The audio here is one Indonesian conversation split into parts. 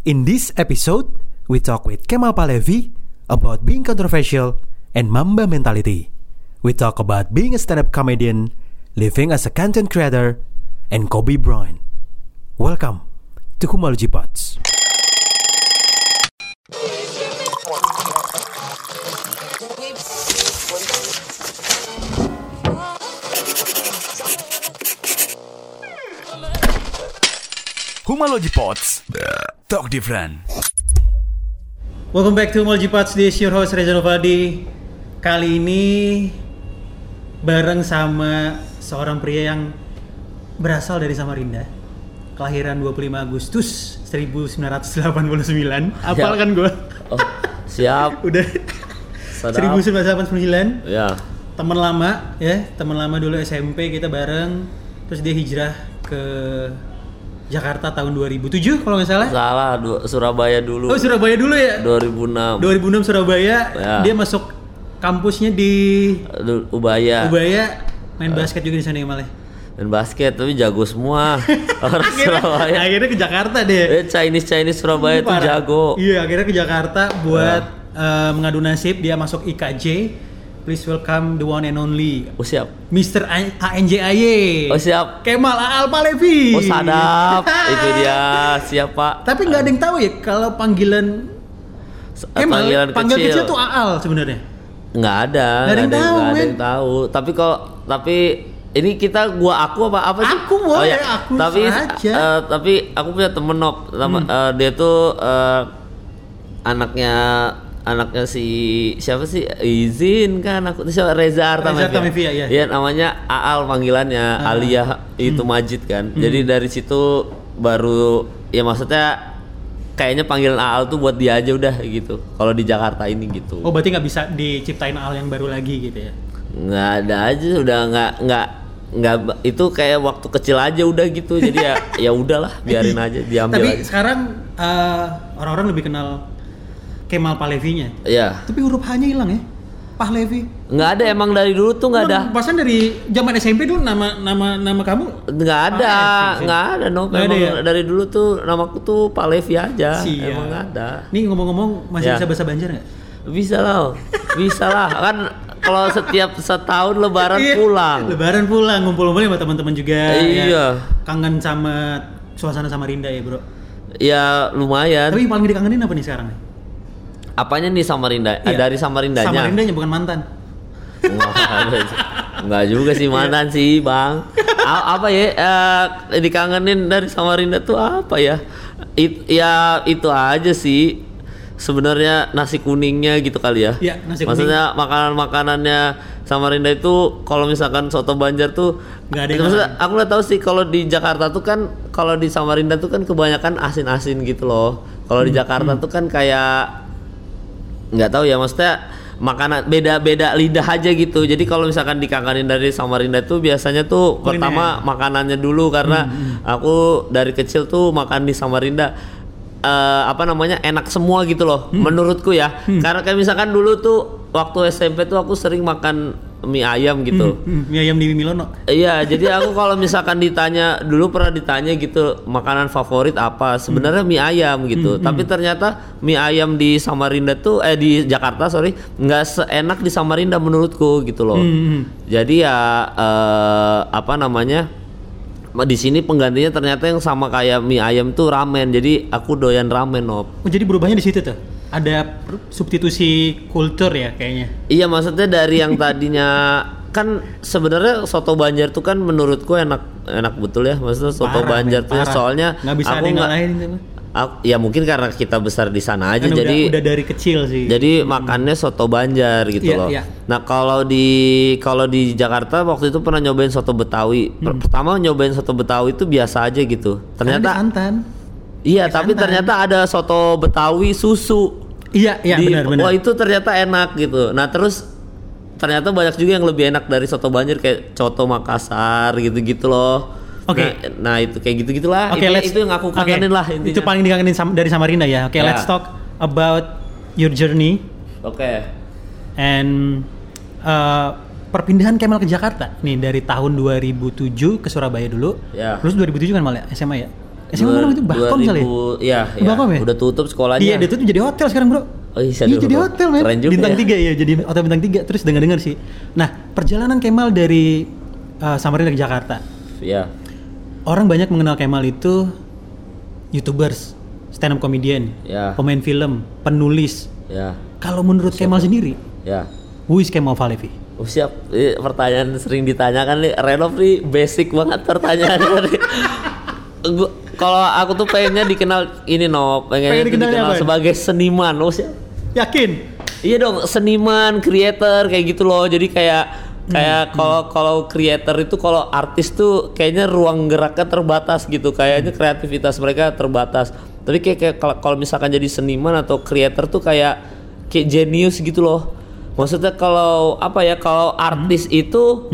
In this episode, we talk with Kemal Palevi about being controversial and Mamba mentality. We talk about being a stand-up comedian, living as a content creator, and Kobe Bryant. Welcome to Kumaluji Pods. Humalogy Pots. Talk different. Welcome back to Multipods, this your host Reza Novadi Kali ini bareng sama seorang pria yang berasal dari Samarinda Kelahiran 25 Agustus 1989 Apal Ya. kan gue? Oh, siap. Udah Sadap. 1989 Ya. Teman lama ya, teman lama dulu SMP kita bareng Terus dia hijrah ke Jakarta tahun 2007 kalau nggak salah Salah, du- Surabaya dulu. Oh Surabaya dulu ya? 2006. 2006 Surabaya, Ya. dia masuk kampusnya di Ubaya. Ubaya, main basket juga di sana ya malah. Dan basket tapi jago semua. Orang Akhirnya, Surabaya. akhirnya ke Jakarta deh. Eh Chinese Chinese Surabaya Parah. jago. Iya, akhirnya ke Jakarta buat eh, mengadu nasib dia masuk IKJ. Please welcome the one and only Oh siap. Mr. A- ANJAY. Oh siap. Kemal Aal Palevi. Oh sadap. Itu dia. Siap Pak. Tapi nggak ada yang tahu ya kalau panggilan Kemal panggilan panggil kecil. kecil tuh Aal sebenarnya. Nggak ada. Nggak ada yang tahu, ada yang tahu. Tapi kok tapi ini kita gua aku apa apa sih? Aku boleh, aku tapi saja. eh, tapi aku punya temen Nop, nama Hmm. eh, dia tuh eh, anaknya anaknya si siapa sih izin kan aku tuh siapa Reza Artamevia. Iya. Iya, namanya Aal panggilannya Ah. Alia itu Majid kan. Jadi dari situ baru ya maksudnya kayaknya panggilan Aal tuh buat dia aja udah gitu. Kalau di Jakarta ini gitu. Oh berarti nggak bisa diciptain Aal yang baru lagi gitu ya? nggak ada aja udah nggak nggak nggak itu kayak waktu kecil aja udah gitu jadi ya ya udahlah biarin aja diambil Tapi aja sekarang eh, orang-orang lebih kenal Kemal Palevinya. ya Tapi huruf H-nya hilang ya. Pahlevi. nggak ada emang dari dulu tuh nggak ada Pasan dari zaman SMP dulu nama nama nama kamu nggak ada sih. nggak ada no Nggak ada ya? dari dulu tuh namaku tuh Palevi aja Siap. emang nggak ada Nih ngomong-ngomong masih Ya. bisa bahasa Banjar nggak? bisa lah bisa lah kan kalau setiap setahun lebaran Iya. pulang Lebaran pulang ngumpul-ngumpul sama teman-teman juga. Iya. ya. Kangen sama suasana Samarinda ya bro. ya lumayan Tapi yang paling dikangenin apa nih sekarang? Apanya nih Samarinda Iya. dari Samarindanya Samarindanya bukan mantan. Nggak ada sih. Nggak juga sih mantan sih bang. A- apa ya? eh, dikangenin dari Samarinda tuh apa ya? It, ya itu aja sih. Sebenarnya nasi kuningnya gitu kali ya. Iya, nasi kuning. Maksudnya makanan makanannya Samarinda itu kalau misalkan soto Banjar tuh Nggak ada yang Maksudnya, lain. aku nggak tahu sih kalau di Jakarta tuh kan kalau di Samarinda tuh kan kebanyakan asin-asin gitu loh. Kalau Hmm, di Jakarta tuh kan kayak nggak tahu ya maksudnya makanan beda-beda lidah aja gitu. Jadi kalau misalkan dikangenin dari Samarinda tuh biasanya tuh Kuliner. pertama makanannya dulu karena aku dari kecil tuh makan di Samarinda eh, apa namanya enak semua gitu loh menurutku ya. Karena kayak misalkan dulu tuh waktu SMP tuh aku sering makan mie ayam gitu Hmm, mie ayam di Milono. Iya, jadi aku kalau misalkan ditanya dulu pernah ditanya gitu makanan favorit apa? Sebenarnya mie ayam gitu. Tapi ternyata mie ayam di Samarinda tuh eh di Jakarta sorry nggak seenak di Samarinda menurutku gitu loh. Hmm, Jadi ya eh, apa namanya? Di sini penggantinya ternyata yang sama kayak mie ayam tuh ramen. Jadi aku doyan ramen, Nop. Oh, jadi berubahnya di situ tuh. Ada substitusi kultur ya kayaknya. Iya maksudnya dari yang tadinya kan sebenarnya soto Banjar tuh kan menurutku enak enak betul ya maksudnya soto Parah, Banjar men, tuh ya, parah. soalnya nggak bisa aku nggak aku- ya mungkin karena kita besar di sana aja Kan jadi udah, udah dari kecil sih. jadi makannya soto Banjar gitu Iya, loh. iya. Nah kalau di kalau di Jakarta waktu itu pernah nyobain soto Betawi. Per- Pertama nyobain soto Betawi itu biasa aja gitu. Ternyata iya tapi santan. ternyata ada soto Betawi susu. Iya, iya Di- benar benar. Wah itu ternyata enak gitu. Nah terus ternyata banyak juga yang lebih enak dari soto Banjar kayak coto Makassar gitu-gitu loh. Oke. Nah, nah, itu kayak gitu gitulah. Oke, itu, let's itu yang aku kangenin lah intinya. Itu paling dikangenin sam- dari Samarinda ya. Oke, Ya. let's talk about your journey Oke. and uh, perpindahan Kemal ke Jakarta nih dari tahun 2007 ke Surabaya dulu. Ya. Terus 2007 kan malah SMA ya. SMA mana itu? Bahkom kali ya? Iya, iya. Bahkom ya? Udah tutup sekolahnya. Iya, dia tuh jadi hotel sekarang, Bro. Oh, iya, iya jadi hotel, men. Keren juga bintang ya. tiga ya, jadi hotel bintang tiga. Terus dengar-dengar sih. Nah, perjalanan Kemal dari uh, Samarinda ke Jakarta. Iya. Orang banyak mengenal Kemal itu YouTubers, stand up comedian, Ya. pemain film, penulis. Ya. Kalau menurut Kemal sendiri, Ya. who is Kemal Falevi? Oh, siap. Ini pertanyaan sering ditanyakan nih. Renov nih basic banget pertanyaannya nih. Gua- kalau aku tuh pengennya dikenal ini no, pengennya Pengen dikenal apa? sebagai seniman. Oh, siap. Yakin? Iya dong, seniman, creator kayak gitu loh. Jadi kayak Hmm, kayak kalau kalau creator itu kalau artis tuh kayaknya ruang geraknya terbatas gitu. Kayaknya kreativitas mereka terbatas. Tapi kayak, kayak kalau- misalkan jadi seniman atau creator tuh kayak kayak genius gitu loh. Maksudnya kalau apa ya kalau artis itu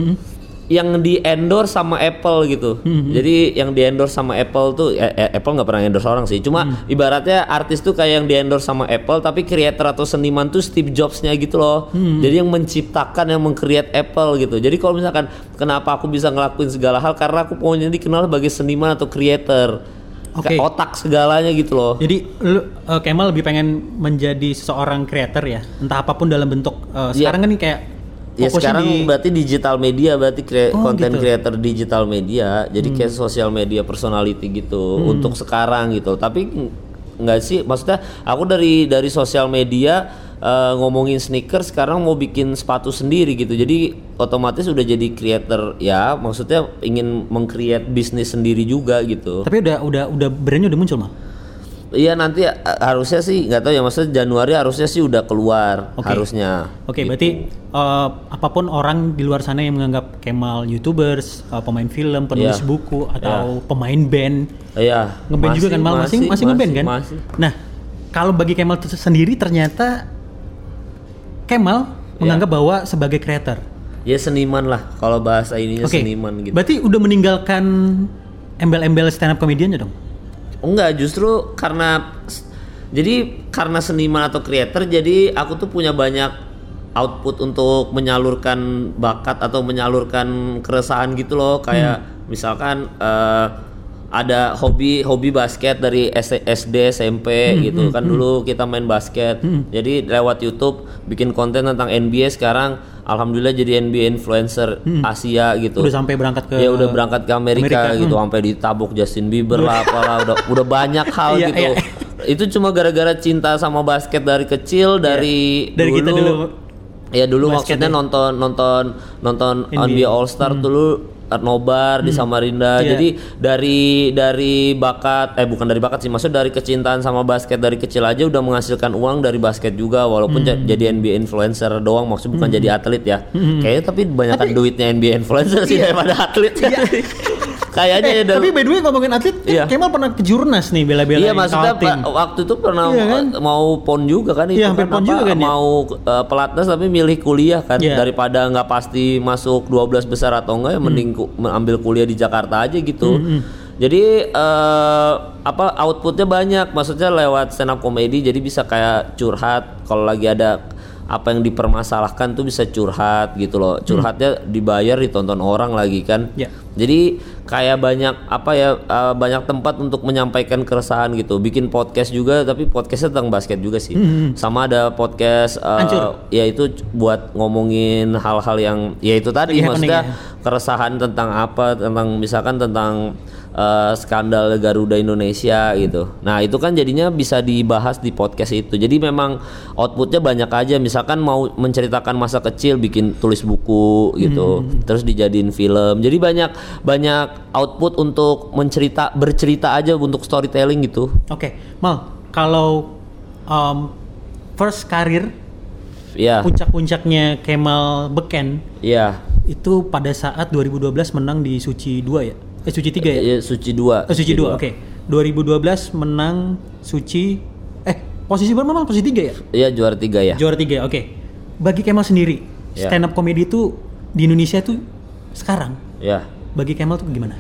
yang di endorse sama Apple gitu. Jadi yang di endorse sama Apple tuh eh, eh, Apple nggak pernah endorse orang sih. Cuma ibaratnya artis tuh kayak yang di endorse sama Apple tapi creator atau seniman tuh Steve Jobs-nya gitu loh. Jadi yang menciptakan yang meng-create Apple gitu. Jadi kalau misalkan kenapa aku bisa ngelakuin segala hal karena aku pokoknya dikenal sebagai seniman atau creator. Oke. Kayak otak segalanya gitu loh. Jadi lu uh, Kemal lebih pengen menjadi seorang creator ya, entah apa pun dalam bentuk. uh, sekarang kan nih kayak Ya sekarang di- berarti digital media berarti cre- Oh, content gitu. creator digital media jadi kayak sosial media personality gitu Hmm. untuk sekarang gitu tapi ng- nggak sih maksudnya aku dari dari sosial media eh, ngomongin sneakers sekarang mau bikin sepatu sendiri gitu jadi otomatis udah jadi creator ya maksudnya ingin mengcreate bisnis sendiri juga gitu Tapi udah udah udah brandnya udah muncul mah. Iya nanti eh, harusnya sih nggak tahu ya maksudnya Januari harusnya sih udah keluar Oke. harusnya Oke, Gitu. berarti uh, apa pun orang di luar sana yang menganggap Kemal YouTubers, uh, pemain film, penulis Iya. buku atau pemain band, Iya ngeband juga kan Mal masih masih, ngeband kan? masih. Nah, kalau bagi Kemal itu sendiri ternyata Kemal Iya. menganggap bahwa sebagai creator. Ya seniman lah kalau bahasa ininya Oke. seniman gitu. Berarti udah meninggalkan embel-embel stand up comedian dong? Enggak, justru karena jadi karena seniman atau creator jadi aku tuh punya banyak output untuk menyalurkan bakat atau menyalurkan keresahan gitu loh. Kayak misalkan eh, ada hobi hobi basket dari SD SMP gitu kan dulu kita main basket. Jadi lewat YouTube bikin konten tentang NBA sekarang alhamdulillah jadi NBA influencer Asia gitu. Udah sampai berangkat ke ya udah berangkat ke Amerika, Amerika, gitu sampai ditabuk Justin Bieber lah apalah udah udah banyak hal Iya, gitu. iya. itu cuma gara-gara cinta sama basket dari kecil dari Dari kita dulu. ya dulu maksudnya ya. nonton nonton nonton NBA. NBA All Star dulu Nobar di Samarinda. Iya. jadi dari dari bakat eh bukan dari bakat sih maksud dari kecintaan sama basket dari kecil aja udah menghasilkan uang dari basket juga walaupun Hmm. jadi NBA influencer doang maksud bukan jadi atlet ya. Kayaknya tapi banyak duitnya NBA influencer sih daripada atlet kayaknya ya Eh, dalam- tapi by the way ngomongin atlet, Iya. Kemal pernah ke Jurnas nih bela-belain Iya maksudnya pa- waktu itu pernah Iya kan? mau pon juga kan itu Iya, kan pon apa, juga kan ya? mau uh, pelatnas tapi milih kuliah kan Iya. daripada nggak pasti masuk 12 besar atau enggak ya Hmm. mending ku- ambil kuliah di Jakarta aja gitu. Jadi eh, apa outputnya banyak maksudnya lewat stand up comedy jadi bisa kayak curhat kalau lagi ada apa yang dipermasalahkan tuh bisa curhat gitu loh. Curhatnya dibayar ditonton orang lagi kan. Ya. Jadi kayak banyak apa ya uh, banyak tempat untuk menyampaikan keresahan gitu. Bikin podcast juga tapi podcastnya tentang basket juga sih. Sama ada podcast uh, Hancur. ya itu buat ngomongin hal-hal yang ya itu tadi Lagi maksudnya happening keresahan tentang apa tentang misalkan tentang uh, skandal Garuda Indonesia gitu. Nah itu kan jadinya bisa dibahas di podcast itu. Jadi memang outputnya banyak aja. Misalkan mau menceritakan masa kecil, bikin tulis buku gitu, terus dijadiin film. Jadi banyak banyak output untuk mencerita bercerita aja untuk storytelling gitu. Oke, Mal, kalau um, first karir Iya, puncak-puncaknya Kemal Beken iya. itu pada saat 2012 menang di Suci 2 ya? Eh Suci 3 ya? Iya, Suci dua. Eh, Suci 2, oke. 2012 menang Suci eh posisi berapa Mal? Posisi 3 ya? Iya juara tiga ya. Juara 3, oke. Bagi Kemal sendiri, Ya. stand up comedy itu di Indonesia tuh sekarang Ya. bagi Kemal tuh gimana?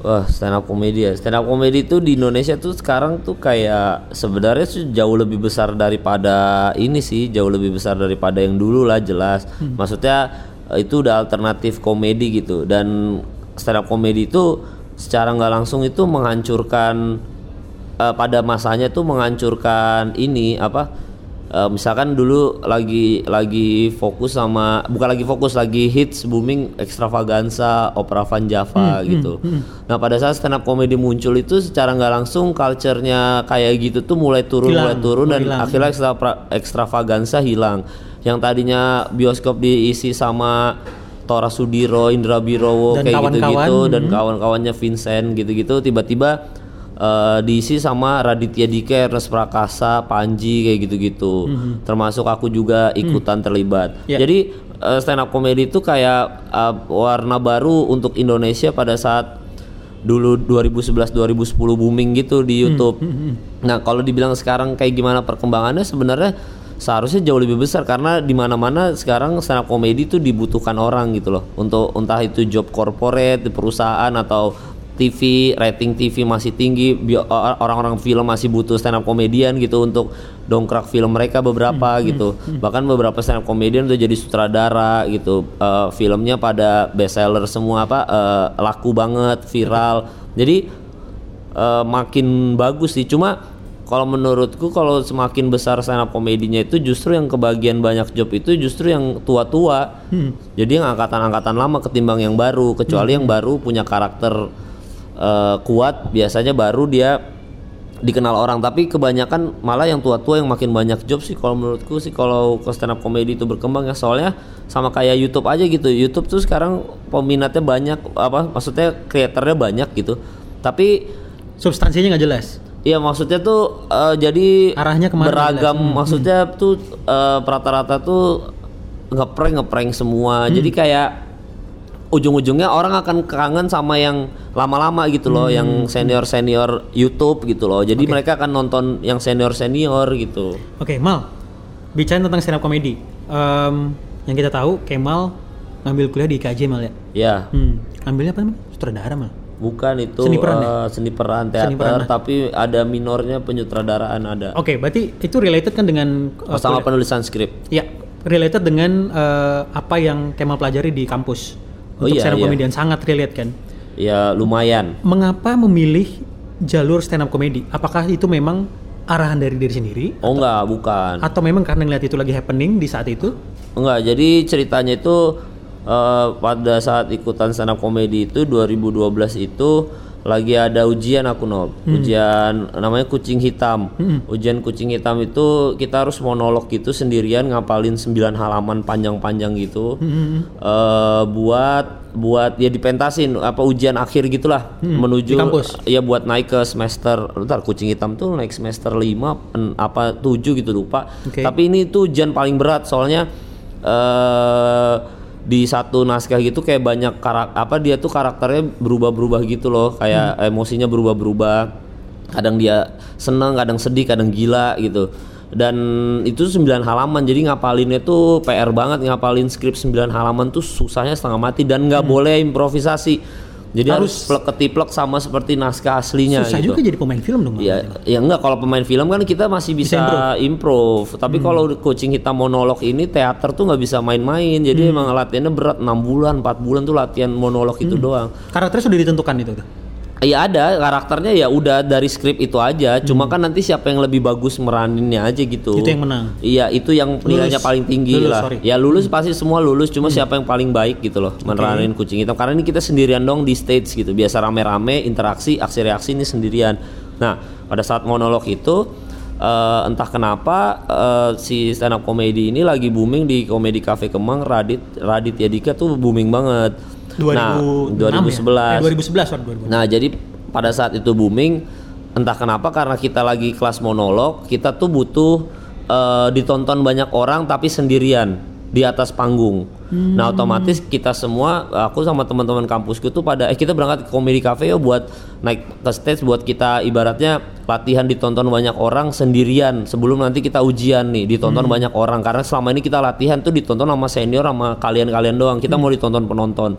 Wah, stand up comedy ya. Stand up comedy itu di Indonesia tuh sekarang tuh kayak sebenarnya sih jauh lebih besar daripada ini sih, jauh lebih besar daripada yang dulu lah jelas. Maksudnya eh, itu udah alternatif komedi gitu dan stand up comedy itu secara nggak langsung itu menghancurkan eh, pada masanya itu menghancurkan ini apa eh, misalkan dulu lagi lagi fokus sama bukan lagi fokus lagi hits booming extravaganza opera van Java gitu. nah pada saat stand up comedy muncul itu secara nggak langsung culture-nya kayak gitu tuh mulai turun Hilang, mulai turun dan hilang. akhirnya extra- extravaganza hilang. Yang tadinya bioskop diisi sama Tora Sudiro, Indra Birowo Dan kayak gitu-gitu dan hmm. kawan-kawannya Vincent gitu-gitu tiba-tiba eh, diisi sama Raditya Dika, Ernest Prakasa, Panji kayak gitu-gitu. Termasuk aku juga ikutan terlibat. Ya. Jadi eh, stand up comedy itu kayak eh, warna baru untuk Indonesia pada saat dulu 2011 2010 booming gitu di YouTube. Nah, kalau dibilang sekarang kayak gimana perkembangannya sebenarnya seharusnya jauh lebih besar karena di mana-mana sekarang stand up comedy itu dibutuhkan orang gitu loh. Untuk entah itu job corporate di perusahaan atau TV, rating TV masih tinggi, orang-orang film masih butuh stand up comedian gitu untuk dongkrak film mereka beberapa gitu. Bahkan beberapa stand up comedian udah jadi sutradara gitu. Eh, filmnya pada bestseller semua apa eh, laku banget, viral. Jadi eh, makin bagus sih. Cuma kalau menurutku kalau semakin besar stand up komedinya itu justru yang kebagian banyak job itu justru yang tua-tua. Jadi yang angkatan-angkatan lama ketimbang yang baru, kecuali yang baru punya karakter eh, kuat, biasanya baru dia dikenal orang. Tapi kebanyakan malah yang tua-tua yang makin banyak job sih kalau menurutku sih kalau ke stand up comedy itu berkembang ya soalnya sama kayak YouTube aja gitu. YouTube tuh sekarang peminatnya banyak apa maksudnya kreatornya banyak gitu. Tapi Substansinya nggak jelas. Iya maksudnya tuh eh, jadi Arahnya ke mana beragam jelas. Hmm, maksudnya tuh eh, rata-rata tuh ngeprank ngeprank semua Hmm. jadi kayak ujung-ujungnya orang akan kangen sama yang lama-lama gitu loh Hmm, yang senior senior YouTube gitu loh jadi mereka akan nonton yang senior senior gitu Oke, Mal. Bicara tentang stand up comedy. Em, yang kita tahu Kemal ngambil kuliah di IKJ Mal ya. ya Hmm. Ambilnya apa namanya? Sutradara Mal. Bukan itu Seni peran ya? eh, seni peran teater Seni peran, nah. tapi ada minornya penyutradaraan ada Oke, berarti itu related kan dengan eh, sama penulisan skrip Ya, related dengan eh, apa yang Kemal pelajari di kampus. Oh Untuk iya, stand up iya. comedian sangat relate kan. ya lumayan Mengapa memilih jalur stand up comedy? Apakah itu memang arahan dari diri sendiri oh enggak bukan atau memang karena ngeliat itu lagi happening di saat itu? Enggak, jadi ceritanya itu eh, pada saat ikutan stand up comedy itu 2012 itu lagi ada ujian aku Nob. Ujian namanya kucing hitam. Ujian kucing hitam itu kita harus monolog gitu sendirian ngapalin 9 halaman panjang-panjang gitu. Eh, buat buat ya dipentasin apa ujian akhir gitulah menuju di kampus? ya buat naik ke semester ntar kucing hitam tuh naik semester 5 en- apa 7 gitu lupa Oke. tapi ini tuh ujian paling berat soalnya eh di satu naskah gitu kayak banyak karak apa dia tuh karakternya berubah-berubah gitu loh. Kayak emosinya berubah-berubah. Kadang dia seneng kadang sedih kadang gila gitu. Dan itu 9 halaman jadi ngapalinnya tuh PR banget ngapalin skrip 9 halaman tuh susahnya setengah mati dan nggak boleh improvisasi jadi harus, Harus- plek ketiplek sama seperti naskah aslinya Susah gitu juga jadi pemain film dong. Mal. Ya, enggak kalau pemain film kan kita masih bisa, Bisa improve. Tapi kalau kucing hitam monolog ini teater tuh nggak bisa main-main. Jadi emang latihannya berat 6 bulan, 4 bulan tuh latihan monolog itu doang. Karakternya sudah ditentukan itu tuh. Iya ada karakternya ya udah dari skrip itu aja. Cuma kan nanti siapa yang lebih bagus meraninnya aja gitu. Itu yang menang. Iya, itu yang nilainya paling tinggi Lulus, lah. sorry. Ya lulus pasti semua lulus, cuma siapa yang paling baik gitu loh meranin kucing hitam. Karena ini kita sendirian dong di stage gitu. Biasa rame-rame interaksi, aksi reaksi ini sendirian. Nah, pada saat monolog itu eh, entah kenapa eh, si stand up comedy ini lagi booming di Komedi Cafe Kemang Radit Radit Yadika tuh booming banget. 2006 nah, ya? 2011. Eh, 2011 sorry, 2011. Nah, jadi pada saat itu booming, entah kenapa karena kita lagi kelas monolog, kita tuh butuh eh, ditonton banyak orang tapi sendirian di atas panggung. Nah, otomatis kita semua, aku sama teman-teman kampusku tuh pada, eh kita berangkat ke comedy cafe ya buat naik ke stage buat kita ibaratnya latihan ditonton banyak orang sendirian sebelum nanti kita ujian nih ditonton banyak orang karena selama ini kita latihan tuh ditonton sama senior sama kalian-kalian doang. Kita mau ditonton penonton.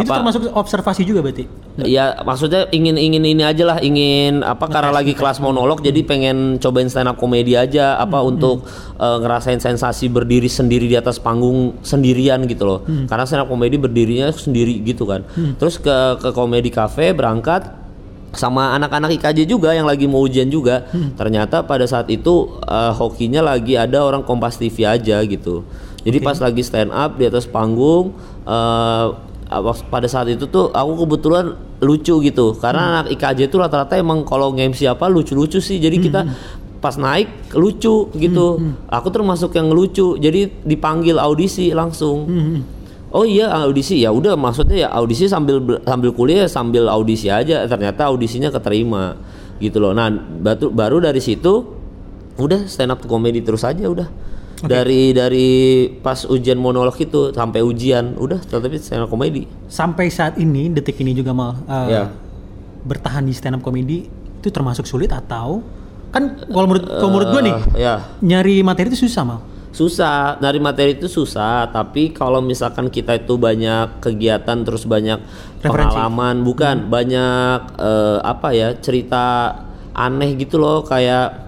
Itu termasuk observasi juga berarti. Ya maksudnya ingin ingin ini aja lah ingin apa karena lagi kelas monolog jadi pengen cobain stand up komedi aja apa untuk eh, ngerasain sensasi berdiri sendiri di atas panggung sendirian gitu loh. Karena stand up komedi berdirinya sendiri gitu kan. Terus ke ke komedi cafe berangkat sama anak-anak IKJ juga yang lagi mau ujian juga. Ternyata pada saat itu eh, hokinya lagi ada orang Kompas TV aja gitu. Jadi pas lagi stand up di atas panggung apa- pada saat itu tuh aku kebetulan lucu gitu. Karena anak IKJ itu rata-rata emang kalau nge-MC apa lucu-lucu sih. Jadi kita pas naik lucu gitu. Aku termasuk yang lucu. Jadi dipanggil audisi langsung. Oh iya audisi. Ya udah maksudnya ya audisi sambil sambil kuliah sambil audisi aja. Ternyata audisinya keterima gitu loh. Nah batu, baru dari situ udah stand up comedy terus aja udah dari dari pas ujian monolog itu sampai ujian udah tapi stand up comedy Sampai saat ini detik ini juga mal eh, Ya. bertahan di stand up comedy itu termasuk sulit atau kan kalau menurut kalau menurut gue nih Eh, ya nyari materi itu susah mal. susah dari materi itu susah tapi kalau misalkan kita itu banyak kegiatan terus banyak Referensi. pengalaman bukan banyak eh, apa ya cerita aneh gitu loh kayak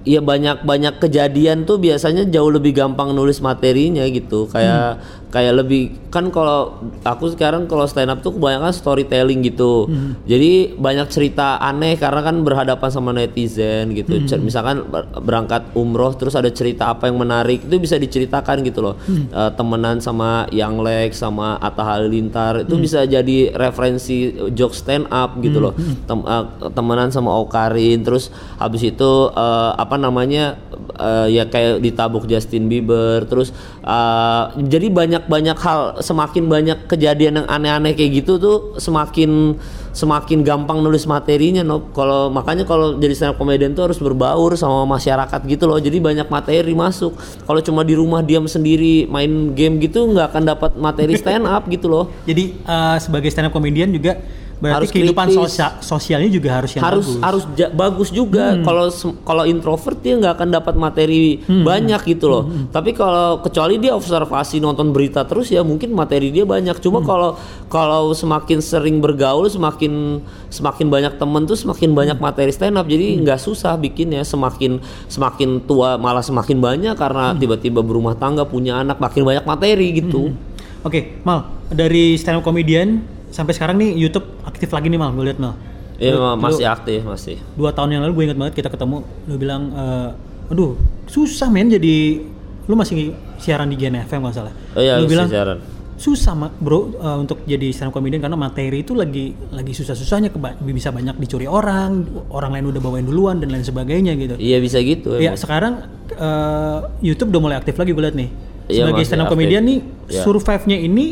Iya banyak banyak kejadian tuh biasanya jauh lebih gampang nulis materinya gitu. Kayak kayak lebih kan kalau aku sekarang kalau stand up tuh kebanyakan storytelling gitu. Jadi banyak cerita aneh karena kan berhadapan sama netizen gitu. Cer- misalkan ber- berangkat umroh terus ada cerita apa yang menarik itu bisa diceritakan gitu loh. Eh, temenan sama Yang Lex sama Atta Halilintar itu bisa jadi referensi joke stand up gitu loh. Tem- eh, temenan sama Okarin terus habis itu eh, apa namanya eh, ya kayak ditabuk Justin Bieber terus eh, jadi banyak banyak hal semakin banyak kejadian yang aneh-aneh kayak gitu tuh semakin semakin gampang nulis materinya no kalau makanya kalau jadi stand up comedian tuh harus berbaur sama masyarakat gitu loh. Jadi banyak materi masuk. Kalau cuma di rumah diam sendiri main game gitu nggak akan dapat materi stand up gitu loh. Jadi eh, sebagai stand up comedian juga berarti Harus kehidupan kritis. sosialnya juga harus yang harus bagus. harus ja- bagus juga. Kalau sem- kalau introvert dia nggak akan dapat materi banyak gitu loh. Tapi kalau kecuali dia observasi nonton berita terus ya mungkin materi dia banyak. Cuma kalau kalau semakin sering bergaul semakin semakin banyak temen tuh semakin banyak materi stand up jadi nggak susah bikinnya semakin semakin tua malah semakin banyak karena tiba-tiba berumah tangga punya anak makin banyak materi gitu. Oke, Mal, dari stand up comedian sampai sekarang nih YouTube aktif lagi nih Mal, gue liat Mal. ya Lu- masih lu- aktif masih dua tahun yang lalu gue ingat banget kita ketemu lu bilang eh, aduh susah men jadi lu masih siaran di GNFM nggak salah oh iya lu bilang siaran. susah bro eh, untuk jadi stand up comedian karena materi itu lagi lagi susah-susahnya keba- bisa banyak dicuri orang orang lain udah bawain duluan dan lain sebagainya gitu iya bisa gitu ya emang. sekarang eh, YouTube udah mulai aktif lagi gue liat nih Iya, sebagai masih stand up comedian nih Iya. survive-nya ini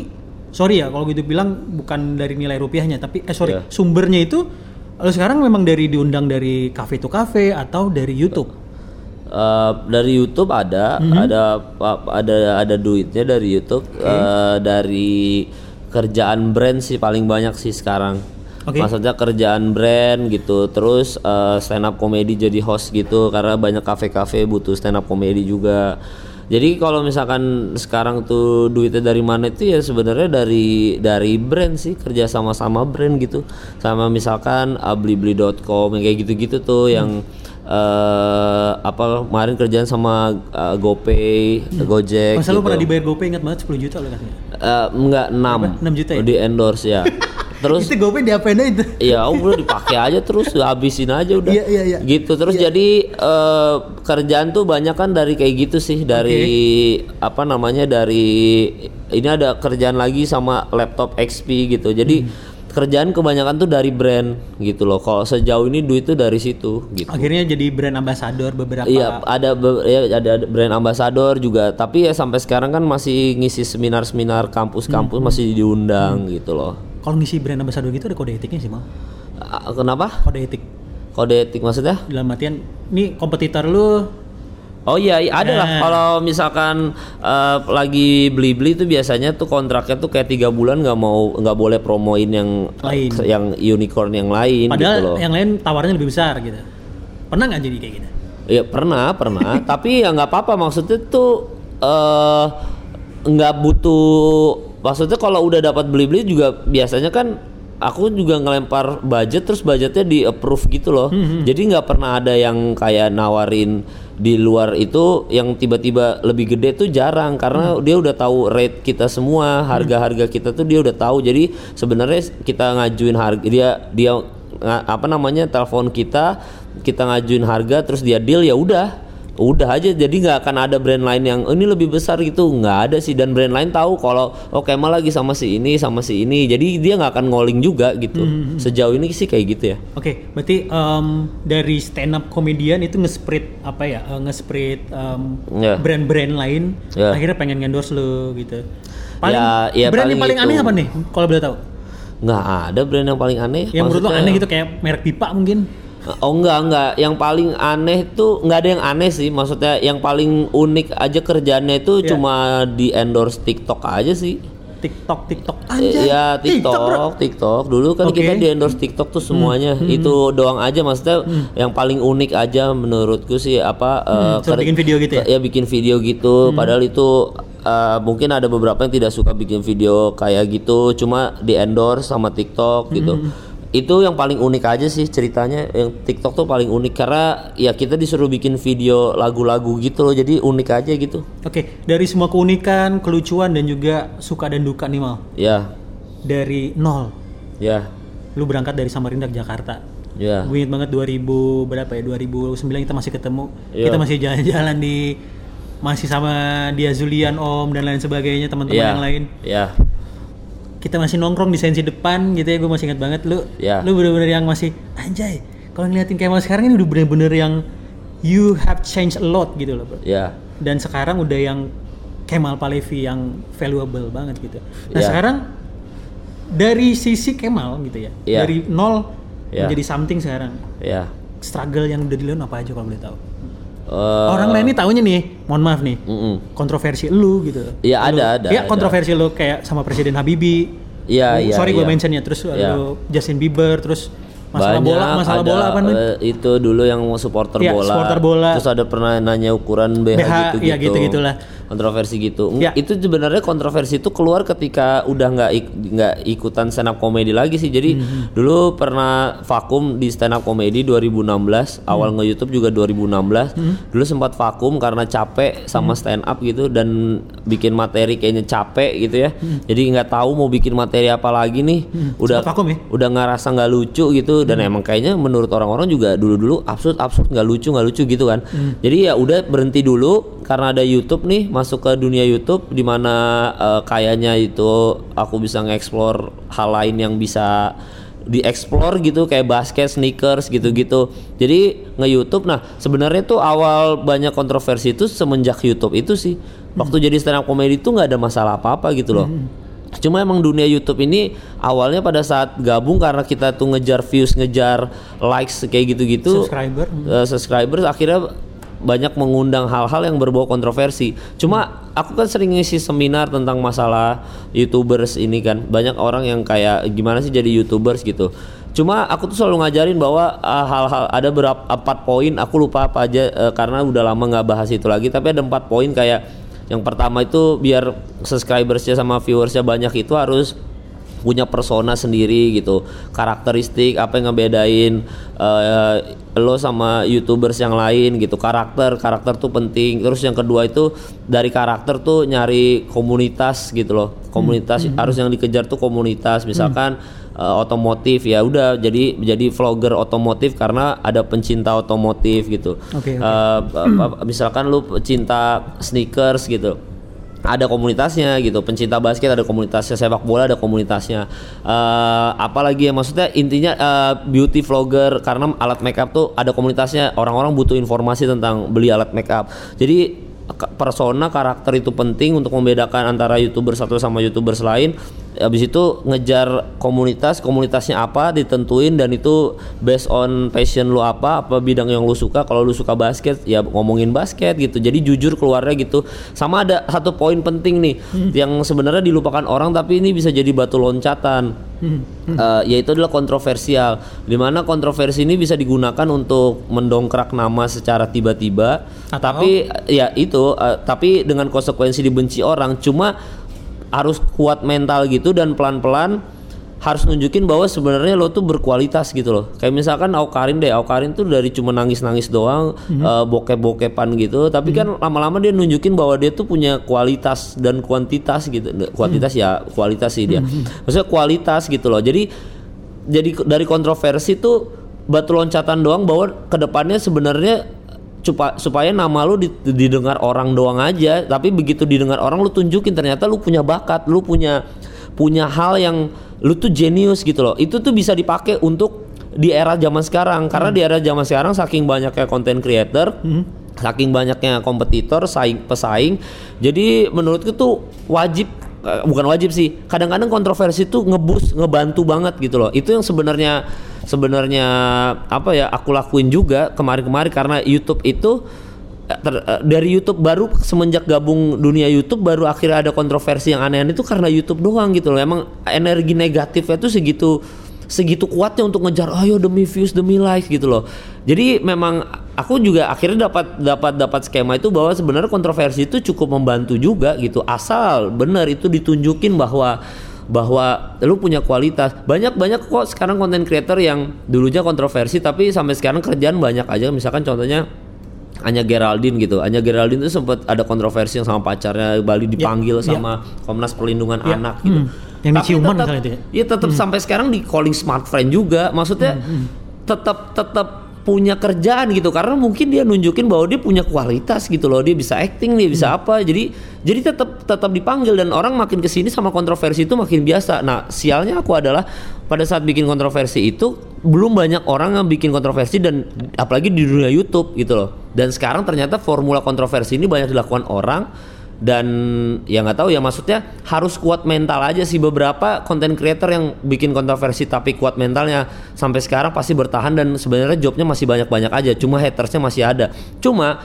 sorry ya kalau gitu bilang bukan dari nilai rupiahnya tapi eh sorry Iya. sumbernya itu lo sekarang memang dari diundang dari cafe to cafe atau dari YouTube Eh, dari YouTube ada, Mhm. ada ada ada duitnya dari YouTube, Eh, dari kerjaan brand sih paling banyak sih sekarang. Oke. Maksudnya kerjaan brand gitu, terus eh, stand up comedy jadi host gitu, karena banyak kafe-kafe butuh stand up comedy juga. Jadi kalau misalkan sekarang tuh duitnya dari mana itu ya sebenarnya dari dari brand sih kerja sama-sama brand gitu, sama misalkan uh, blibli.com yang kayak gitu-gitu tuh yang eh apa kemarin kerjaan sama uh, GoPay, Gojek. Masa lu gitu. pernah dibayar GoPay ingat banget 10 juta lo katanya Eh, enggak 6 Berapa? 6 juta ya? di endorse ya. Terus itu GoPay diapain aja itu ya udah dipakai aja terus habisin aja udah. Iya, iya, iya. Gitu terus jadi eh, kerjaan tuh banyak kan dari kayak gitu sih dari apa namanya dari ini ada kerjaan lagi sama laptop XP gitu. Jadi Hmm. kerjaan kebanyakan tuh dari brand gitu loh. Kalau sejauh ini duit tuh dari situ gitu. akhirnya jadi brand ambassador beberapa Iya, ada be- ya, ada brand ambassador juga, tapi ya sampai sekarang kan masih ngisi seminar-seminar kampus-kampus Hmm. masih diundang gitu loh. Kalau ngisi brand ambassador gitu ada kode etiknya sih mal Ah, Kenapa? kode etik Kode etik maksudnya? dalam artian ini kompetitor lu Oh iya, iya, ada lah. Nah. Kalau misalkan eh, lagi beli-beli tuh biasanya tuh kontraknya tuh kayak tiga bulan nggak mau nggak boleh promoin yang Lain. yang unicorn yang lain gitu padahal loh. yang lain tawarnya lebih besar gitu pernah nggak jadi kayak gitu Iya pernah, pernah. tapi ya nggak apa-apa maksudnya tuh eh nggak butuh maksudnya kalau udah dapat beli-beli juga biasanya kan aku juga ngelempar budget terus budgetnya di approve gitu loh. Jadi nggak pernah ada yang kayak nawarin di luar itu yang tiba-tiba lebih gede tuh jarang karena dia udah tahu rate kita semua, harga-harga kita tuh dia udah tahu. Jadi sebenarnya kita ngajuin harga dia dia apa namanya telepon kita, kita ngajuin harga terus dia deal ya udah udah aja jadi nggak akan ada brand lain yang "Oh, ini lebih besar gitu nggak ada sih dan brand lain tahu kalau oh Kemal lagi sama si ini sama si ini jadi dia nggak akan ngoling juga gitu sejauh ini sih kayak gitu ya Oke, berarti em, dari stand up komedian itu nge-spread apa ya? nge-spread em, Ya. brand-brand lain Ya. akhirnya pengen endorse lu gitu. Paling Ya, ya brand yang paling paling aneh apa nih? Kalau boleh tahu. nggak ada brand yang paling aneh Yang menurut lo aneh gitu kayak merek pipa mungkin. Oh enggak enggak, yang paling aneh tuh nggak ada yang aneh sih, maksudnya yang paling unik aja kerjaannya itu Iya. cuma di endorse TikTok aja sih. TikTok, TikTok. Eh, Anjay. Ya bro. TikTok, TikTok. Dulu kan. Hmm. kita di endorse TikTok tuh semuanya. Itu doang aja maksudnya yang paling unik aja menurutku sih apa eh, suruh ker- bikin video gitu ya? Ya bikin video gitu. Padahal itu eh, mungkin ada beberapa yang tidak suka bikin video kayak gitu, cuma di endorse sama TikTok gitu. Itu yang paling unik aja sih ceritanya. Yang TikTok tuh paling unik karena ya kita disuruh bikin video lagu-lagu gitu loh. Jadi unik aja gitu. Oke, dari semua keunikan, kelucuan dan juga suka dan duka nih Mal. Ya, Dari nol, ya, lu berangkat dari Samarinda ke Jakarta. ya. Gue inget banget 2000 berapa ya? 2009 kita masih ketemu. Iya. Kita masih jalan-jalan di masih sama dia Zulian Om dan lain sebagainya teman-teman Ya, yang lain. ya. Kita masih nongkrong di sensi depan gitu ya. Gue masih ingat banget lu. Ya. Lu bener-bener yang masih anjay. Kalau ngeliatin Kemal sekarang ini udah bener-bener yang you have changed a lot gitu loh, Bro. Ya. Dan sekarang udah yang Kemal Palevi yang valuable banget gitu. Nah, Ya. sekarang dari sisi Kemal gitu ya. Ya. Dari nol Ya. menjadi something sekarang. Ya. struggle yang udah dilakuin apa aja kalau boleh tahu? Eh, Orang lain nih taunya nih, mohon maaf nih, mm-mm. kontroversi lu gitu. Iya, ada, ada, Iya ada. kontroversi lu kayak sama Presiden Habibie. Iya, Oh, iya, Sorry gue iya. mentionnya terus Iya. lu Justin Bieber terus masalah banyak bola, masalah ada, bola apa nih? eh, itu dulu yang supporter Iya, bola. supporter bola. Terus ada pernah nanya ukuran BH, BH, gitu iya, gitu-gitulah. Kontroversi gitu. Iya. Itu sebenarnya kontroversi itu keluar ketika udah nggak ik- nggak ikutan stand up comedy lagi sih. Jadi Mhm. dulu pernah vakum di stand up comedy 2016, Mhm. awal nge-YouTube juga 2016. Dulu sempat vakum karena capek sama Mhm. stand up gitu dan bikin materi kayaknya capek gitu ya. Jadi nggak tahu mau bikin materi apa lagi nih. Udah Mhm. Sempat vakum ya? udah ngerasa nggak lucu gitu dan emang kayaknya menurut orang-orang juga dulu-dulu absurd absurd nggak lucu nggak lucu gitu kan jadi ya udah berhenti dulu karena ada YouTube nih masuk ke dunia YouTube di mana eh, kayaknya itu aku bisa nge-explore hal lain yang bisa dieksplor gitu kayak basket, sneakers gitu-gitu. Jadi nge-YouTube. Nah, sebenarnya tuh awal banyak kontroversi itu semenjak YouTube itu sih. Waktu jadi stand up comedy itu nggak ada masalah apa-apa gitu loh. Cuma emang dunia YouTube ini awalnya pada saat gabung karena kita tuh ngejar views, ngejar likes kayak gitu-gitu. Subscriber. eh, subscribers akhirnya banyak mengundang hal-hal yang berbau kontroversi. Cuma aku kan sering ngisi seminar tentang masalah YouTubers ini kan. Banyak orang yang kayak gimana sih jadi YouTubers gitu. Cuma aku tuh selalu ngajarin bahwa ah, hal-hal ada berapa empat poin aku lupa apa aja eh, karena udah lama nggak bahas itu lagi tapi ada empat poin kayak yang pertama itu biar subscribersnya sama viewersnya banyak itu harus punya persona sendiri gitu. Karakteristik apa yang ngebedain eh, lo sama youtubers yang lain gitu. Karakter karakter tuh penting. Terus yang kedua itu dari karakter tuh nyari komunitas gitu loh. Komunitas harus yang dikejar tuh komunitas. Misalkan eh, otomotif ya udah jadi jadi vlogger otomotif karena ada pencinta otomotif gitu. Oke, oke. Eh, apa- misalkan lu pecinta sneakers gitu ada komunitasnya gitu. Pencinta basket ada komunitasnya sepak bola ada komunitasnya. Eh, apalagi ya maksudnya intinya eh, beauty vlogger karena alat makeup tuh ada komunitasnya. Orang-orang butuh informasi tentang beli alat makeup jadi persona karakter itu penting untuk membedakan antara youtuber satu sama youtubers lain habis itu ngejar komunitas komunitasnya apa ditentuin dan itu based on passion lu apa apa bidang yang lu suka. Kalau lu suka basket ya ngomongin basket gitu. Jadi jujur keluarnya gitu. Sama ada satu poin penting nih yang sebenarnya dilupakan orang tapi ini bisa jadi batu loncatan. Eh, yaitu adalah kontroversial. Di mana kontroversi ini bisa digunakan untuk mendongkrak nama secara tiba-tiba. Atau- tapi ya itu eh, tapi dengan konsekuensi dibenci orang. Cuma harus kuat mental gitu dan pelan-pelan harus nunjukin bahwa sebenarnya lo tuh berkualitas gitu loh. Kayak misalkan Aukarin deh, Aukarin tuh dari cuma nangis-nangis doang, eh, bokep-bokepan gitu, tapi kan lama-lama dia nunjukin bahwa dia tuh punya kualitas dan kuantitas gitu. Kuantitas ya kualitas sih dia. Maksudnya kualitas gitu loh. Jadi jadi dari kontroversi tuh batu loncatan doang bahwa ke depannya sebenarnya cupa- supaya nama lu di- didengar orang doang aja. Tapi begitu didengar orang lu tunjukin ternyata lu punya bakat lu punya punya hal yang lu tuh jenius gitu loh. Itu tuh bisa dipakai untuk di era zaman sekarang. Karena di era zaman sekarang saking banyaknya content creator saking banyaknya kompetitor saing pesaing. Jadi menurutku tuh wajib eh, bukan wajib sih. Kadang-kadang kontroversi tuh ngebus ngebantu banget gitu loh. Itu yang sebenarnya sebenarnya apa ya aku lakuin juga kemarin-kemarin karena YouTube itu eh, ter- eh, dari YouTube baru semenjak gabung dunia YouTube baru akhirnya ada kontroversi yang aneh-aneh itu karena YouTube doang gitu loh. Emang energi negatifnya tuh segitu segitu kuatnya untuk ngejar ayo demi views demi like gitu loh. Jadi memang aku juga akhirnya dapat dapat dapat skema itu bahwa sebenarnya kontroversi itu cukup membantu juga gitu. Asal benar itu ditunjukin bahwa bahwa lu punya kualitas banyak banyak kok sekarang konten creator yang dulunya kontroversi tapi sampai sekarang kerjaan banyak aja misalkan contohnya Anya Geraldine gitu Anya Geraldine itu sempat ada kontroversi yang sama pacarnya Bali dipanggil ya. sama Komnas Perlindungan Ya, Anak gitu hmm. Yang Tapi diciuman tetap- itu ya? Iya tetap sampai sekarang di calling smart friend juga. Maksudnya tetap tetap punya kerjaan gitu karena mungkin dia nunjukin bahwa dia punya kualitas gitu loh. Dia bisa acting, dia bisa apa. Jadi jadi tetap tetap dipanggil dan orang makin ke sini sama kontroversi itu makin biasa. Nah, sialnya aku adalah pada saat bikin kontroversi itu belum banyak orang yang bikin kontroversi dan apalagi di dunia YouTube gitu loh. Dan sekarang ternyata formula kontroversi ini banyak dilakukan orang dan ya nggak tahu ya maksudnya harus kuat mental aja sih. Beberapa konten creator yang bikin kontroversi tapi kuat mentalnya sampai sekarang pasti bertahan dan sebenarnya jobnya masih banyak-banyak aja. Cuma hatersnya masih ada. Cuma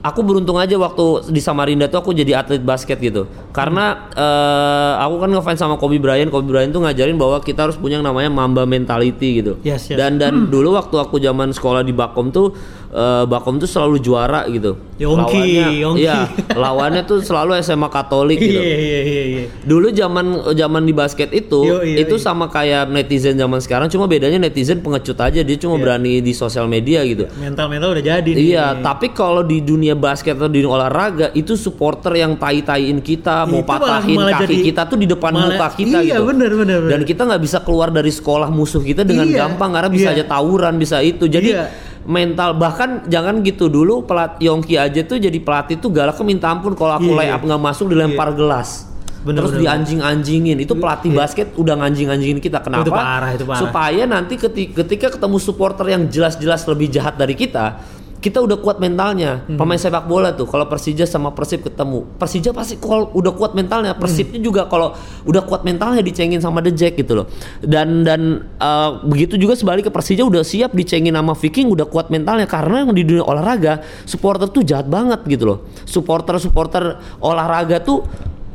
aku beruntung aja waktu di Samarinda tuh aku jadi atlet basket gitu. Karena eh, aku kan ngefans sama Kobe Bryant. Kobe Bryant tuh ngajarin bahwa kita harus punya yang namanya Mamba mentality gitu. Yes, yes. dan dan dulu waktu aku zaman sekolah di Bakom tuh eh, Bakom tuh selalu juara gitu Yongki, lawannya Yongki. iya lawannya tuh selalu SMA Katolik gitu Iya iya iya iya. dulu zaman zaman di basket itu Yo, iya, itu iya. sama kayak netizen zaman sekarang cuma bedanya netizen pengecut aja dia cuma berani di sosial media gitu Mental-mental udah jadi nih. Iya, tapi kalau di dunia basket atau di dunia olahraga itu supporter yang tai-taiin kita, mau Itu malah- patahin malah kaki jadi- kita tuh di depan malah- muka kita iya, gitu. bener, bener, bener. Dan kita nggak bisa keluar dari sekolah musuh kita dengan Iya, gampang karena bisa iya. aja tawuran, bisa itu. Jadi Iya. Mental bahkan jangan gitu dulu pelat Yongki aja tuh jadi pelatih tuh galak minta ampun kalau aku Iya. lay up nggak masuk dilempar gelas. Bener, Terus dianjing-anjingin. Itu pelatih basket udah nganjing-anjingin kita. Kenapa? Itu parah, itu parah. Supaya nanti keti- ketika ketemu supporter yang jelas-jelas lebih jahat dari kita, kita udah kuat mentalnya. Hmm. Pemain sepak bola tuh kalau Persija sama Persib ketemu, Persija pasti kalau udah kuat mentalnya, Persibnya Hmm. juga kalau udah kuat mentalnya dicengin sama The Jack gitu loh. Dan dan eh, begitu juga sebalik ke Persija udah siap dicengin sama Viking udah kuat mentalnya karena yang di dunia olahraga supporter tuh jahat banget gitu loh. Supporter-supporter olahraga tuh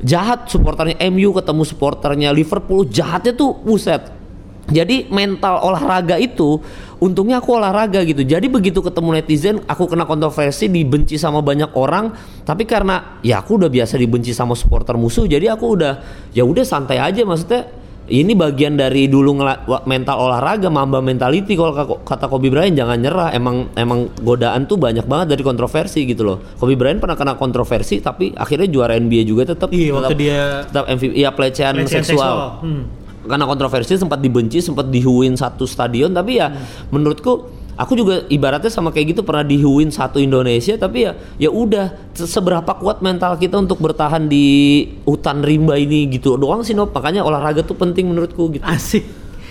jahat supporternya MU ketemu supporternya Liverpool jahatnya tuh buset jadi mental olahraga itu untungnya aku olahraga gitu. Jadi begitu ketemu netizen aku kena kontroversi dibenci sama banyak orang, tapi karena ya aku udah biasa dibenci sama supporter musuh, jadi aku udah ya udah santai aja. Maksudnya ini bagian dari dulu mental olahraga mamba mentality. Kalau ka- kata Kobe Bryant jangan nyerah. Emang emang godaan tuh banyak banget dari kontroversi gitu loh. Kobe Bryant pernah kena kontroversi tapi akhirnya juara NBA juga tetap Iya, waktu tetap- dia tetap MVP ya pelecehan, pelecehan seksual. Hmm. Karena kontroversi sempat dibenci sempat dihuin satu stadion tapi ya menurutku aku juga ibaratnya sama kayak gitu pernah dihuin satu Indonesia tapi ya ya udah se- seberapa kuat mental kita untuk bertahan di hutan rimba ini gitu doang sih Nop makanya olahraga tuh penting menurutku gitu Asik.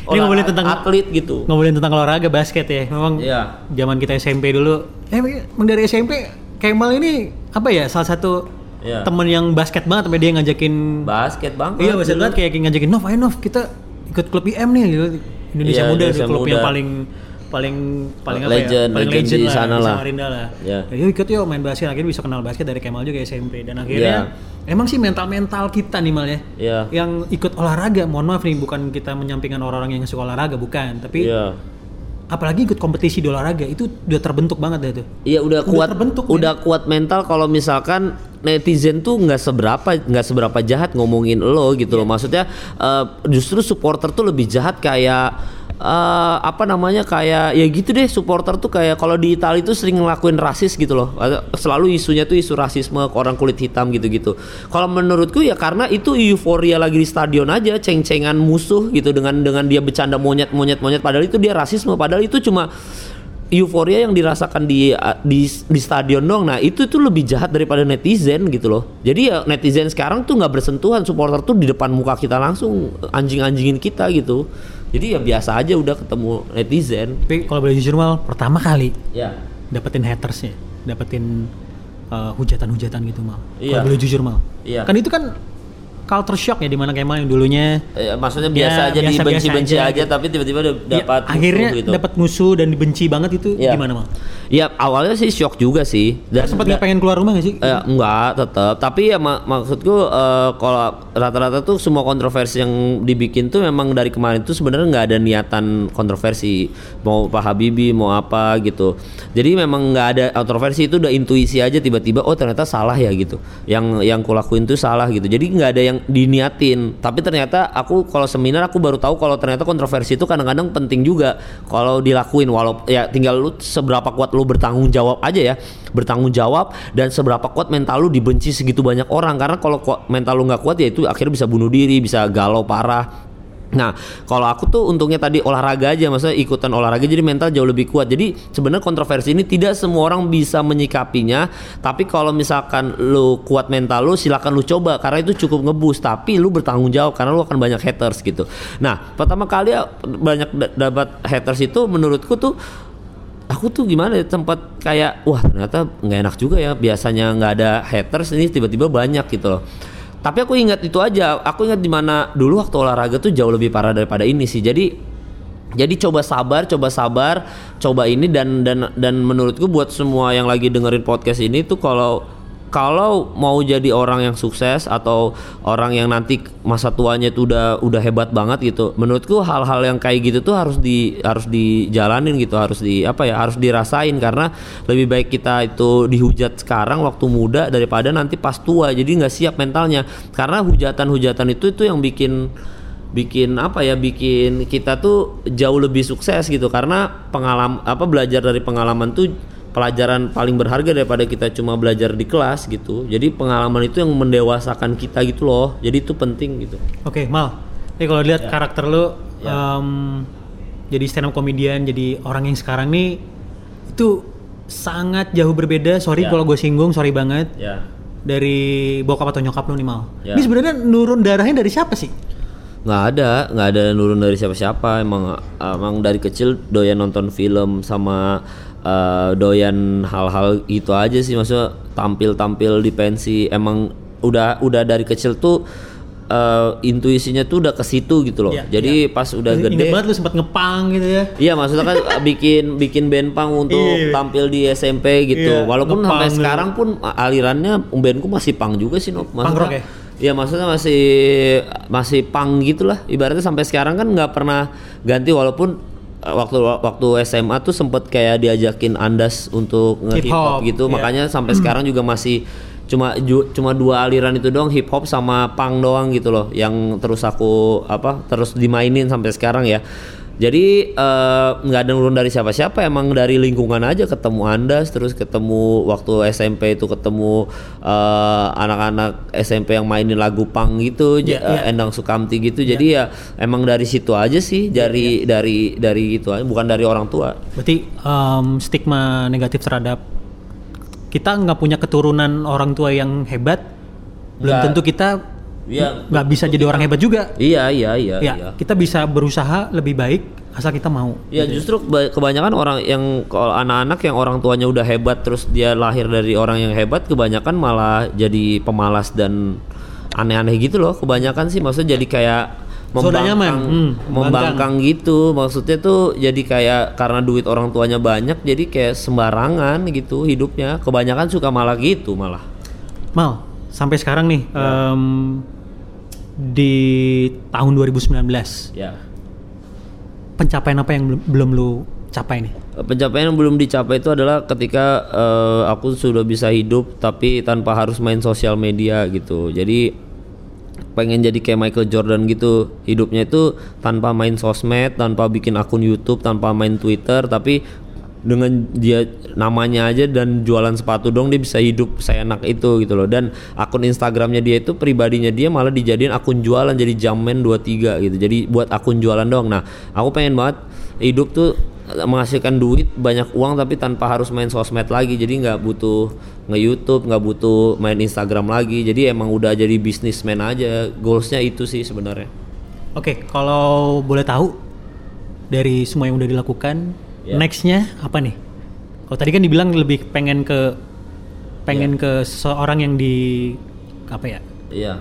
Ini ngobrolin tentang atlet gitu ngobrolin tentang olahraga basket ya. Memang Iya. zaman kita SMP dulu. Eh, emang dari SMP Kemal ini apa ya salah satu Iya. temen yang basket banget sampai dia ngajakin basket banget Iya basket banget kayak ngajakin Nov, ayo Nov kita ikut klub IM nih gitu. Indonesia Iya, Muda Indonesia itu klub yang Muda. paling paling paling apa Legend, ya? Paling legend legend, di sana di lah. Samarinda lah. Iya. Ya, yuk ikut yuk main basket akhirnya bisa kenal basket dari Kemal juga SMP dan akhirnya Iya. emang sih mental-mental kita nih Mal ya. Iya. Yang ikut olahraga, mohon maaf nih bukan kita menyampingkan orang-orang yang suka olahraga bukan, tapi Iya. Apalagi ikut kompetisi di olahraga itu udah terbentuk banget dah tuh. Iya udah Udah kuat, terbentuk, udah kuat mental kalau misalkan netizen tuh nggak seberapa nggak seberapa jahat ngomongin lo gitu Iya. loh. Maksudnya eh, justru supporter tuh lebih jahat kayak eh, apa namanya kayak ya gitu deh supporter tuh kayak kalau di Italia tuh sering ngelakuin rasis gitu loh. Selalu isunya tuh isu rasisme ke orang kulit hitam gitu-gitu. Kalau menurutku ya karena itu euforia lagi di stadion aja ceng-cengan musuh gitu dengan dengan dia bercanda monyet monyet monyet padahal itu dia rasisme padahal itu cuma euforia yang dirasakan di di di stadion dong. Nah, itu tuh lebih jahat daripada netizen gitu loh. Jadi ya netizen sekarang tuh nggak bersentuhan, supporter tuh di depan muka kita langsung anjing-anjingin kita gitu. Jadi ya biasa aja udah ketemu netizen. Tapi kalau boleh jujur mal, pertama kali Ya. dapetin hatersnya, dapetin uh, hujatan-hujatan gitu mal. Iya. Kalau boleh jujur mal. Iya. Kan itu kan culture shock ya di mana Kemal yang dulunya Eh, maksudnya Ya, biasa aja biasa-biasa dibenci-benci aja aja, gitu. tapi tiba-tiba ya, dapat akhirnya gitu. dapat musuh dan dibenci banget itu Iya. gimana mal? Ya awalnya sih shock juga sih. Dan Sempat nggak pengen keluar rumah gak sih? Eh, enggak tetap tapi ya mak- maksudku eh, kalau rata-rata tuh semua kontroversi yang dibikin tuh memang dari kemarin tuh sebenarnya nggak ada niatan kontroversi mau Pak Habibie mau apa gitu jadi memang nggak ada kontroversi itu udah intuisi aja tiba-tiba oh ternyata salah ya gitu yang yang kulakuin tuh salah gitu jadi nggak ada yang diniatin. Tapi ternyata aku kalau seminar aku baru tahu kalau ternyata kontroversi itu kadang-kadang penting juga kalau dilakuin. Walau ya tinggal lu seberapa kuat lu bertanggung jawab aja ya. Bertanggung jawab dan seberapa kuat mental lu dibenci segitu banyak orang. Karena kalau mental lu nggak kuat ya itu akhirnya bisa bunuh diri bisa galau parah Nah, kalau aku tuh untungnya tadi olahraga aja, maksudnya ikutan olahraga jadi mental jauh lebih kuat. Jadi sebenarnya kontroversi ini tidak semua orang bisa menyikapinya, tapi kalau misalkan lu kuat mental lu silakan lu coba karena itu cukup ngebus, tapi lu bertanggung jawab karena lu akan banyak haters gitu. Nah, pertama kali ya banyak da- dapat haters itu menurutku tuh aku tuh gimana ya tempat kayak wah ternyata nggak enak juga ya biasanya nggak ada haters ini tiba-tiba banyak gitu loh tapi aku ingat itu aja. Aku ingat di mana dulu waktu olahraga tuh jauh lebih parah daripada ini sih. Jadi jadi coba sabar coba sabar coba ini dan dan dan menurutku buat semua yang lagi dengerin podcast ini tuh kalau kalau mau jadi orang yang sukses atau orang yang nanti masa tuanya itu udah udah hebat banget gitu menurutku hal-hal yang kayak gitu tuh harus di harus dijalanin gitu harus di apa ya harus dirasain. Karena lebih baik kita itu dihujat sekarang waktu muda daripada nanti pas tua. Jadi nggak siap mentalnya. Karena hujatan-hujatan itu itu yang bikin bikin apa ya bikin kita tuh jauh lebih sukses gitu. Karena pengalaman apa belajar dari pengalaman tuh pelajaran paling berharga daripada kita cuma belajar di kelas gitu jadi pengalaman itu yang mendewasakan kita gitu loh jadi itu penting gitu Oke, Mal. Ini kalau lihat karakter lu Ya. em, jadi stand up comedian, jadi orang yang sekarang nih itu sangat jauh berbeda. Sorry Ya. kalau gue singgung, sorry banget. ya Dari bokap atau nyokap lu nih, Mal. Ya. Ini sebenarnya nurun darahnya dari siapa sih? nggak ada nggak ada nurun dari siapa-siapa emang emang dari kecil doyan nonton film sama eh, doyan hal-hal gitu aja sih maksudnya tampil-tampil di pensi emang udah udah dari kecil tuh eh, intuisinya tuh udah ke situ gitu loh Iya, jadi pas udah gede banget lu sempat ngepang gitu ya. Iya maksudnya kan bikin bikin band punk untuk Iya. tampil di SMP gitu. Iya, Walaupun sampai gitu. sekarang pun alirannya bandku masih punk juga sih, Nop. Rock ya? Iya maksudnya masih masih punk gitulah. Ibaratnya sampai sekarang kan nggak pernah ganti walaupun eh, waktu waktu SMA tuh sempet kayak diajakin Andas untuk nge hip hop gitu. iya. Makanya sampai sekarang juga masih cuma ju- cuma dua aliran itu doang hip hop sama punk doang gitu loh yang terus aku apa terus dimainin sampai sekarang ya. Jadi eh, nggak ada nurun dari siapa-siapa, emang dari lingkungan aja ketemu Andas, terus ketemu waktu SMP itu ketemu eh, anak-anak SMP yang mainin lagu punk gitu, Iya, j- iya. eh, Endang Sukamti gitu. Jadi ya emang dari situ aja sih, dari dari dari itu aja, bukan dari orang tua. Berarti em, stigma negatif terhadap kita nggak punya keturunan orang tua yang hebat, belum Nggak. tentu kita Iya, nggak bisa jadi orang hebat juga. iya, iya, iya, Ya, iya. kita bisa berusaha lebih baik asal kita mau. Ya justru keba- kebanyakan orang yang kalau anak-anak yang orang tuanya udah hebat terus dia lahir dari orang yang hebat kebanyakan malah jadi pemalas dan aneh-aneh gitu loh kebanyakan sih maksudnya jadi kayak membangkang Hmm, membangkang gitu maksudnya tuh jadi kayak karena duit orang tuanya banyak jadi kayak sembarangan gitu hidupnya kebanyakan suka malah gitu malah Mal, sampai sekarang nih Ya. em, di tahun 2019 ya. Pencapaian apa yang belum, belum lu capai nih? pencapaian yang belum dicapai itu adalah ketika eh, aku sudah bisa hidup tapi tanpa harus main sosial media gitu. Jadi pengen jadi kayak Michael Jordan gitu. Hidupnya itu tanpa main sosmed tanpa bikin akun YouTube tanpa main Twitter tapi dengan dia namanya aja dan jualan sepatu dong dia bisa hidup seenak itu gitu loh. Dan akun Instagramnya dia itu pribadinya dia malah dijadiin akun jualan jadi Jammen 23 gitu. Jadi buat akun jualan doang. Nah aku pengen banget hidup tuh menghasilkan duit banyak uang tapi tanpa harus main sosmed lagi. Jadi nggak butuh nge YouTube nggak butuh main Instagram lagi. Jadi emang udah jadi bisnismen aja. Goalsnya itu sih sebenarnya. Oke, kalau boleh tahu dari semua yang udah dilakukan, Ya. nextnya apa nih? Kalau tadi kan dibilang lebih pengen ke pengen ke seorang yang di apa ya? iya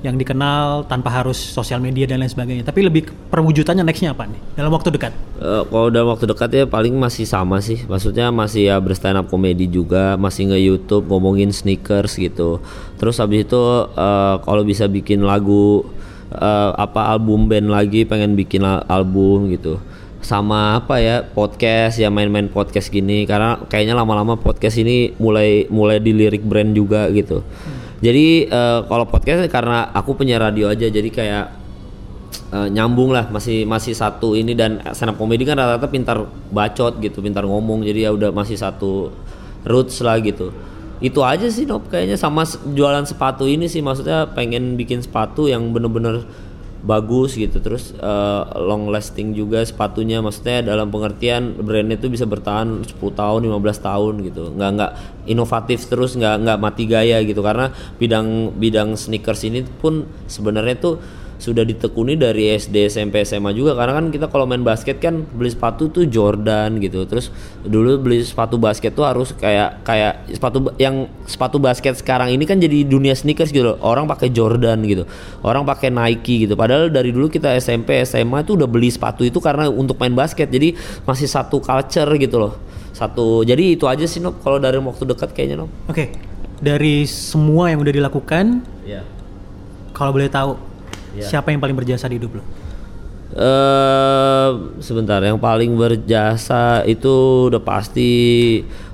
Yang dikenal tanpa harus sosial media dan lain sebagainya. Tapi lebih perwujudannya nextnya apa nih? Dalam waktu dekat? Eh, kalau dalam waktu dekat ya paling masih sama sih maksudnya masih ya berstand up komedi juga masih nge YouTube ngomongin sneakers gitu terus habis itu eh, kalau bisa bikin lagu eh, apa album band lagi pengen bikin al- album gitu sama apa ya podcast ya main-main podcast gini. Karena kayaknya lama-lama podcast ini mulai mulai dilirik brand juga gitu. Jadi eh, kalau podcast karena aku punya radio aja jadi kayak eh, nyambung lah. Masih masih satu ini dan stand up comedy kan rata-rata pintar bacot gitu pintar ngomong. Jadi ya udah masih satu roots lah gitu. Itu aja sih Nop kayaknya. Sama jualan sepatu ini sih. Maksudnya pengen bikin sepatu yang bener-bener bagus gitu. Terus eh, long lasting juga sepatunya. Maksudnya dalam pengertian brandnya itu bisa bertahan 10 tahun 15 tahun gitu. Nggak nggak inovatif terus nggak nggak mati gaya gitu. Karena bidang bidang sneakers ini pun sebenarnya tuh sudah ditekuni dari SD SMP SMA juga. Karena kan kita kalau main basket kan beli sepatu tuh Jordan gitu. Terus dulu beli sepatu basket tuh harus kayak kayak sepatu yang sepatu basket sekarang ini kan jadi dunia sneakers gitu loh. orang pakai Jordan gitu. Orang pakai Nike gitu. Padahal dari dulu kita SMP SMA tuh udah beli sepatu itu karena untuk main basket. Jadi masih satu culture gitu loh. Satu jadi itu aja sih Nop kalau dari waktu dekat kayaknya Nop Oke, dari semua yang udah dilakukan, ya kalau boleh tahu Iya. siapa yang paling berjasa di hidup lo? eh sebentar, yang paling berjasa itu udah pasti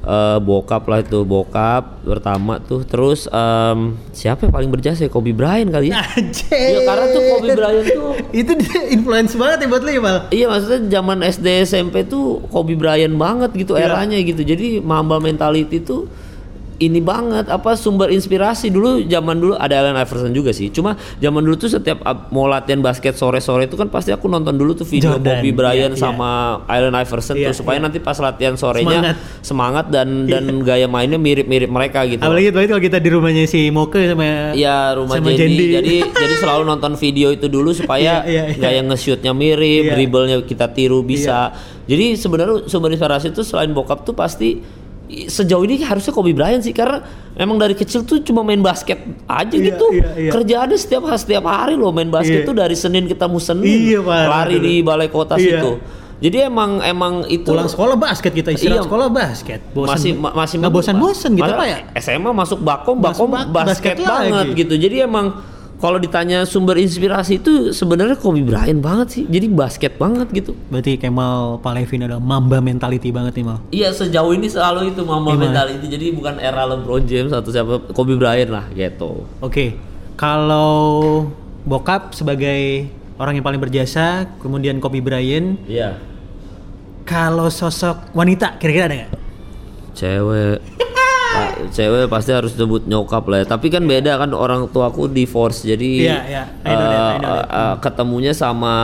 eh, bokap lah itu bokap pertama tuh. Terus em, siapa yang paling berjasa? ya? Kobe Bryant kali ya? Anjir. Iya karena tuh Kobe Bryant tuh itu dia influence banget ya buat lo ya, Mal? Iya maksudnya zaman SD SMP tuh Kobe Bryant banget gitu Iya. eranya gitu. Jadi Mamba mentality tuh ini banget apa sumber inspirasi dulu zaman dulu ada Allen Iverson juga sih. Cuma zaman dulu tuh setiap mau latihan basket sore-sore itu kan pasti aku nonton dulu tuh video Jordan, Kobe Bryant iya, iya. sama Allen Iverson Iya, tuh supaya iya. nanti pas latihan sorenya Semangat. semangat, dan dan gaya mainnya mirip-mirip mereka gitu. Apalagi apalagi kalau kita di rumahnya si Moke sama Iya rumah sama Jendi. Jendi. Jadi jadi selalu nonton video itu dulu supaya Iya, iya, iya. gaya nge-shootnya mirip, Iya. dribblenya kita tiru bisa. Jadi sebenarnya sumber inspirasi itu selain bokap tuh pasti sejauh ini harusnya Kobe Bryant sih karena emang dari kecil tuh cuma main basket aja Iya, gitu. iya, iya. Kerjaannya setiap setiap hari loh main basket Iya. tuh dari Senin ketemu Senin. Iya, Pak. lari di balai kota Iya. situ. Jadi emang emang itu pulang sekolah basket kita istirahat Iya. sekolah basket. Bosan, masih ma- masih nggak bosan-bosan gitu pak ya? SMA masuk Bakom, Bakom bak- basket, basket banget lagi. gitu. Jadi emang kalau ditanya sumber inspirasi itu sebenarnya Kobe Bryant banget sih. Jadi basket banget gitu. Berarti Kemal Palevin adalah mamba mentality banget nih Mal. Iya sejauh ini selalu itu mama Gimana? mentality. Jadi bukan era LeBron James atau siapa Kobe Bryant lah gitu. Oke, kalau bokap sebagai orang yang paling berjasa, kemudian Kobe Bryant, Iya. kalau sosok wanita kira-kira ada nggak? Cewek. Cewek pasti harus sebut nyokap lah ya. Tapi kan beda kan orang tua aku divorce jadi. I know that, I know eh, ketemunya sama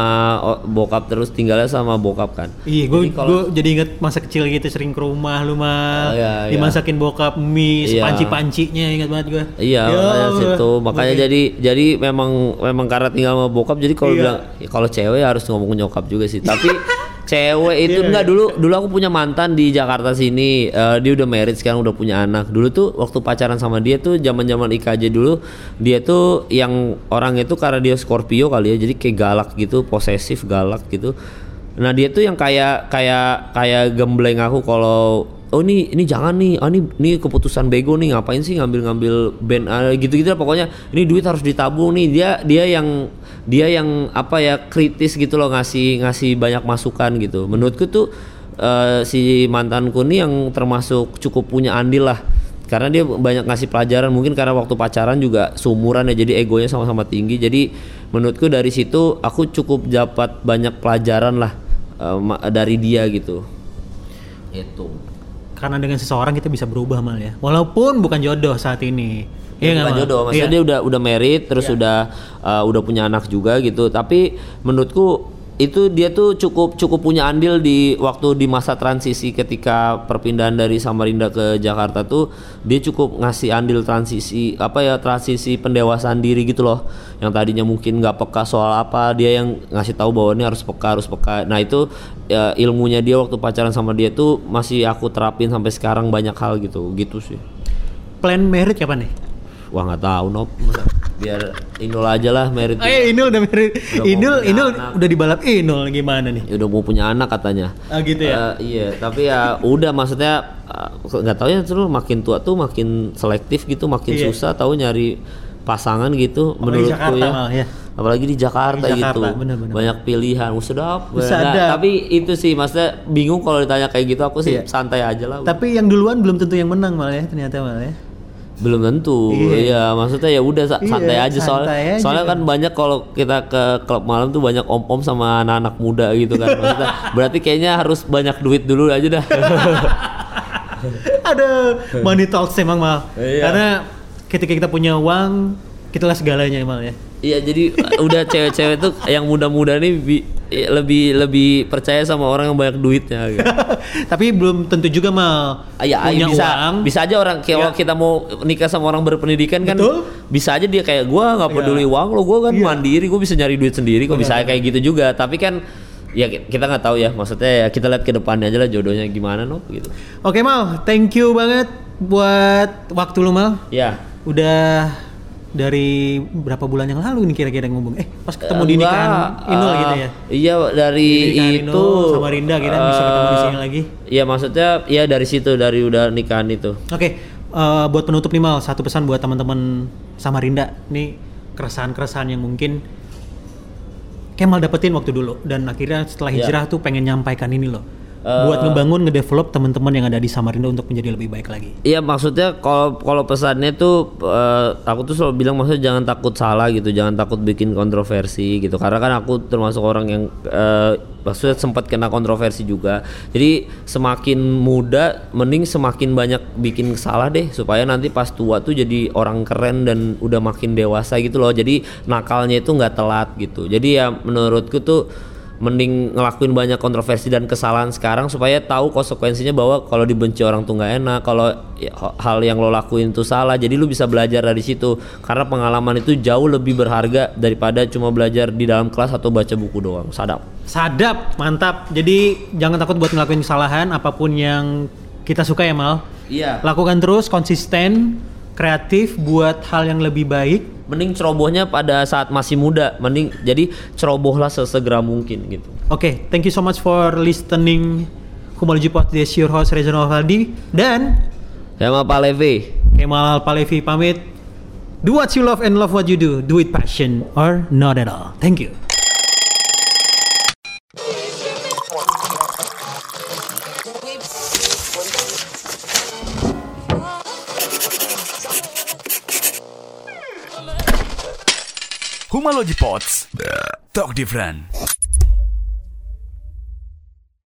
bokap terus tinggalnya sama bokap kan. Iya, gue Jadi kalau- jadi inget masa kecil gitu sering ke rumah lu mah, Oh, iya, iya. dimasakin bokap mie, Iya. panci-pancinya ingat banget gue. Iya, Ya makanya situ. Makanya Oke. jadi jadi memang memang karena tinggal sama bokap jadi kalau Iya. bilang ya kalau cewek harus ngomong nyokap juga sih. Tapi cewek itu Iya, enggak iya. dulu dulu aku punya mantan di Jakarta sini. Eh, dia udah married sekarang udah punya anak. Dulu tuh waktu pacaran sama dia tuh zaman-zaman IKJ dulu dia tuh yang orang itu karena dia Scorpio kali ya. Jadi kayak galak gitu, posesif, galak gitu. Nah, dia tuh yang kayak kayak kayak gembleng aku kalau oh ini ini jangan nih ah ini ini keputusan bego nih ngapain sih ngambil-ngambil band ah, gitu-gitu lah pokoknya ini duit harus ditabung nih dia dia yang dia yang apa ya kritis gitu loh ngasih ngasih banyak masukan gitu menurutku tuh eh, si mantanku nih yang termasuk cukup punya andil lah karena dia banyak ngasih pelajaran mungkin karena waktu pacaran juga seumuran ya jadi egonya sama-sama tinggi jadi menurutku dari situ aku cukup dapat banyak pelajaran lah ma- dari dia gitu itu Karena dengan seseorang kita bisa berubah mal ya. Walaupun bukan jodoh saat ini. Iya nggak, bukan jodoh. Maksudnya Iya. dia udah udah married terus udah uh, udah punya anak juga gitu. Tapi menurutku itu dia tuh cukup cukup punya andil di waktu di masa transisi ketika perpindahan dari Samarinda ke Jakarta tuh dia cukup ngasih andil transisi apa ya transisi pendewasaan diri gitu loh. Yang tadinya mungkin nggak peka soal apa dia yang ngasih tahu bahwa ini harus peka harus peka. Nah itu ya, ilmunya dia waktu pacaran sama dia tuh masih aku terapin sampai sekarang banyak hal gitu. Gitu sih. Plan married kapan nih? Wah nggak tahu Nop. Biar Inul aja lah merit. Oh iya, Inul udah mau Inul, Inul anak. udah dibalap Inul gimana nih? Ya udah mau punya anak katanya. Ah, gitu ya? Eh, iya, tapi ya udah maksudnya eh, nggak tahu ya terus makin tua tuh makin selektif gitu, makin Iya. susah tahu nyari pasangan gitu Apalagi menurutku Jakarta ya. ya. Apalagi di Jakarta, Di Jakarta, gitu. bener-bener. Banyak pilihan. Sedap. Nggak, tapi itu sih maksudnya bingung kalau ditanya kayak gitu aku sih Iya. santai aja lah. Tapi yang duluan belum tentu yang menang malah ya ternyata malah ya. Belum tentu Iya. iya maksudnya ya udah sa- Iya, santai aja soalnya santai aja. soalnya kan banyak kalau kita ke klub malam tuh banyak om om sama anak-anak muda gitu kan maksudnya berarti kayaknya harus banyak duit dulu aja dah Ada money talks emang mal. Iya. Karena ketika kita punya uang, kita lah segalanya mal ya. iya jadi udah cewek-cewek tuh yang muda-muda nih bi- lebih lebih percaya sama orang yang banyak duitnya gitu. Tapi belum tentu juga mal. Ah, Ya, punya bisa uang. bisa aja orang kalau Iya. kita mau nikah sama orang berpendidikan kan Betul. bisa aja dia kayak gua nggak Iya. peduli uang lo gua kan Iya. mandiri gua bisa nyari duit sendiri kok bisa kayak gitu juga tapi kan ya ki- kita nggak tahu ya maksudnya ya kita lihat ke depannya aja lah jodohnya gimana no gitu Oke mal, thank you banget buat waktu lu mal. ya Udah dari berapa bulan yang lalu nih kira-kira ngomong? Eh pas ketemu di nikahan Inul eh, gitu ya? iya dari Di itu Inul sama Rinda kita bisa ketemu di eh, sini lagi. iya maksudnya ya dari situ dari udah nikahan itu. Oke eh, buat penutup nih mal satu pesan buat teman-teman Samarinda nih keresahan-keresahan yang mungkin Kemal dapetin waktu dulu dan akhirnya setelah Iya. hijrah tuh pengen nyampaikan ini loh Eh, buat ngebangun ngedevelop teman-teman yang ada di Samarinda untuk menjadi lebih baik lagi Iya maksudnya kalau kalau pesannya tuh eh, aku tuh selalu bilang maksudnya jangan takut salah gitu, jangan takut bikin kontroversi gitu. Karena kan aku termasuk orang yang eh, maksudnya sempat kena kontroversi juga. Jadi semakin muda mending semakin banyak bikin salah deh supaya nanti pas tua tuh jadi orang keren dan udah makin dewasa gitu loh. Jadi nakalnya itu nggak telat gitu. Jadi ya menurutku tuh mending ngelakuin banyak kontroversi dan kesalahan sekarang supaya tahu konsekuensinya bahwa kalau dibenci orang tuh nggak enak kalau ya, hal yang lo lakuin tuh salah. Jadi lu bisa belajar dari situ. Karena pengalaman itu jauh lebih berharga daripada cuma belajar di dalam kelas atau baca buku doang. Sadap. Sadap mantap. Jadi jangan takut buat ngelakuin kesalahan apa pun yang kita suka ya mal. Iya. Lakukan terus konsisten kreatif buat hal yang lebih baik mending cerobohnya pada saat masih muda mending jadi cerobohlah sesegera mungkin gitu Oke, thank you so much for listening Humology Pod This your host Reza Novaldi dan sama Pak Levi Kemal Palevi pamit. Do what you love and love what you do. Do it passion or not at all. Thank you. Palogy Pots. Talk different.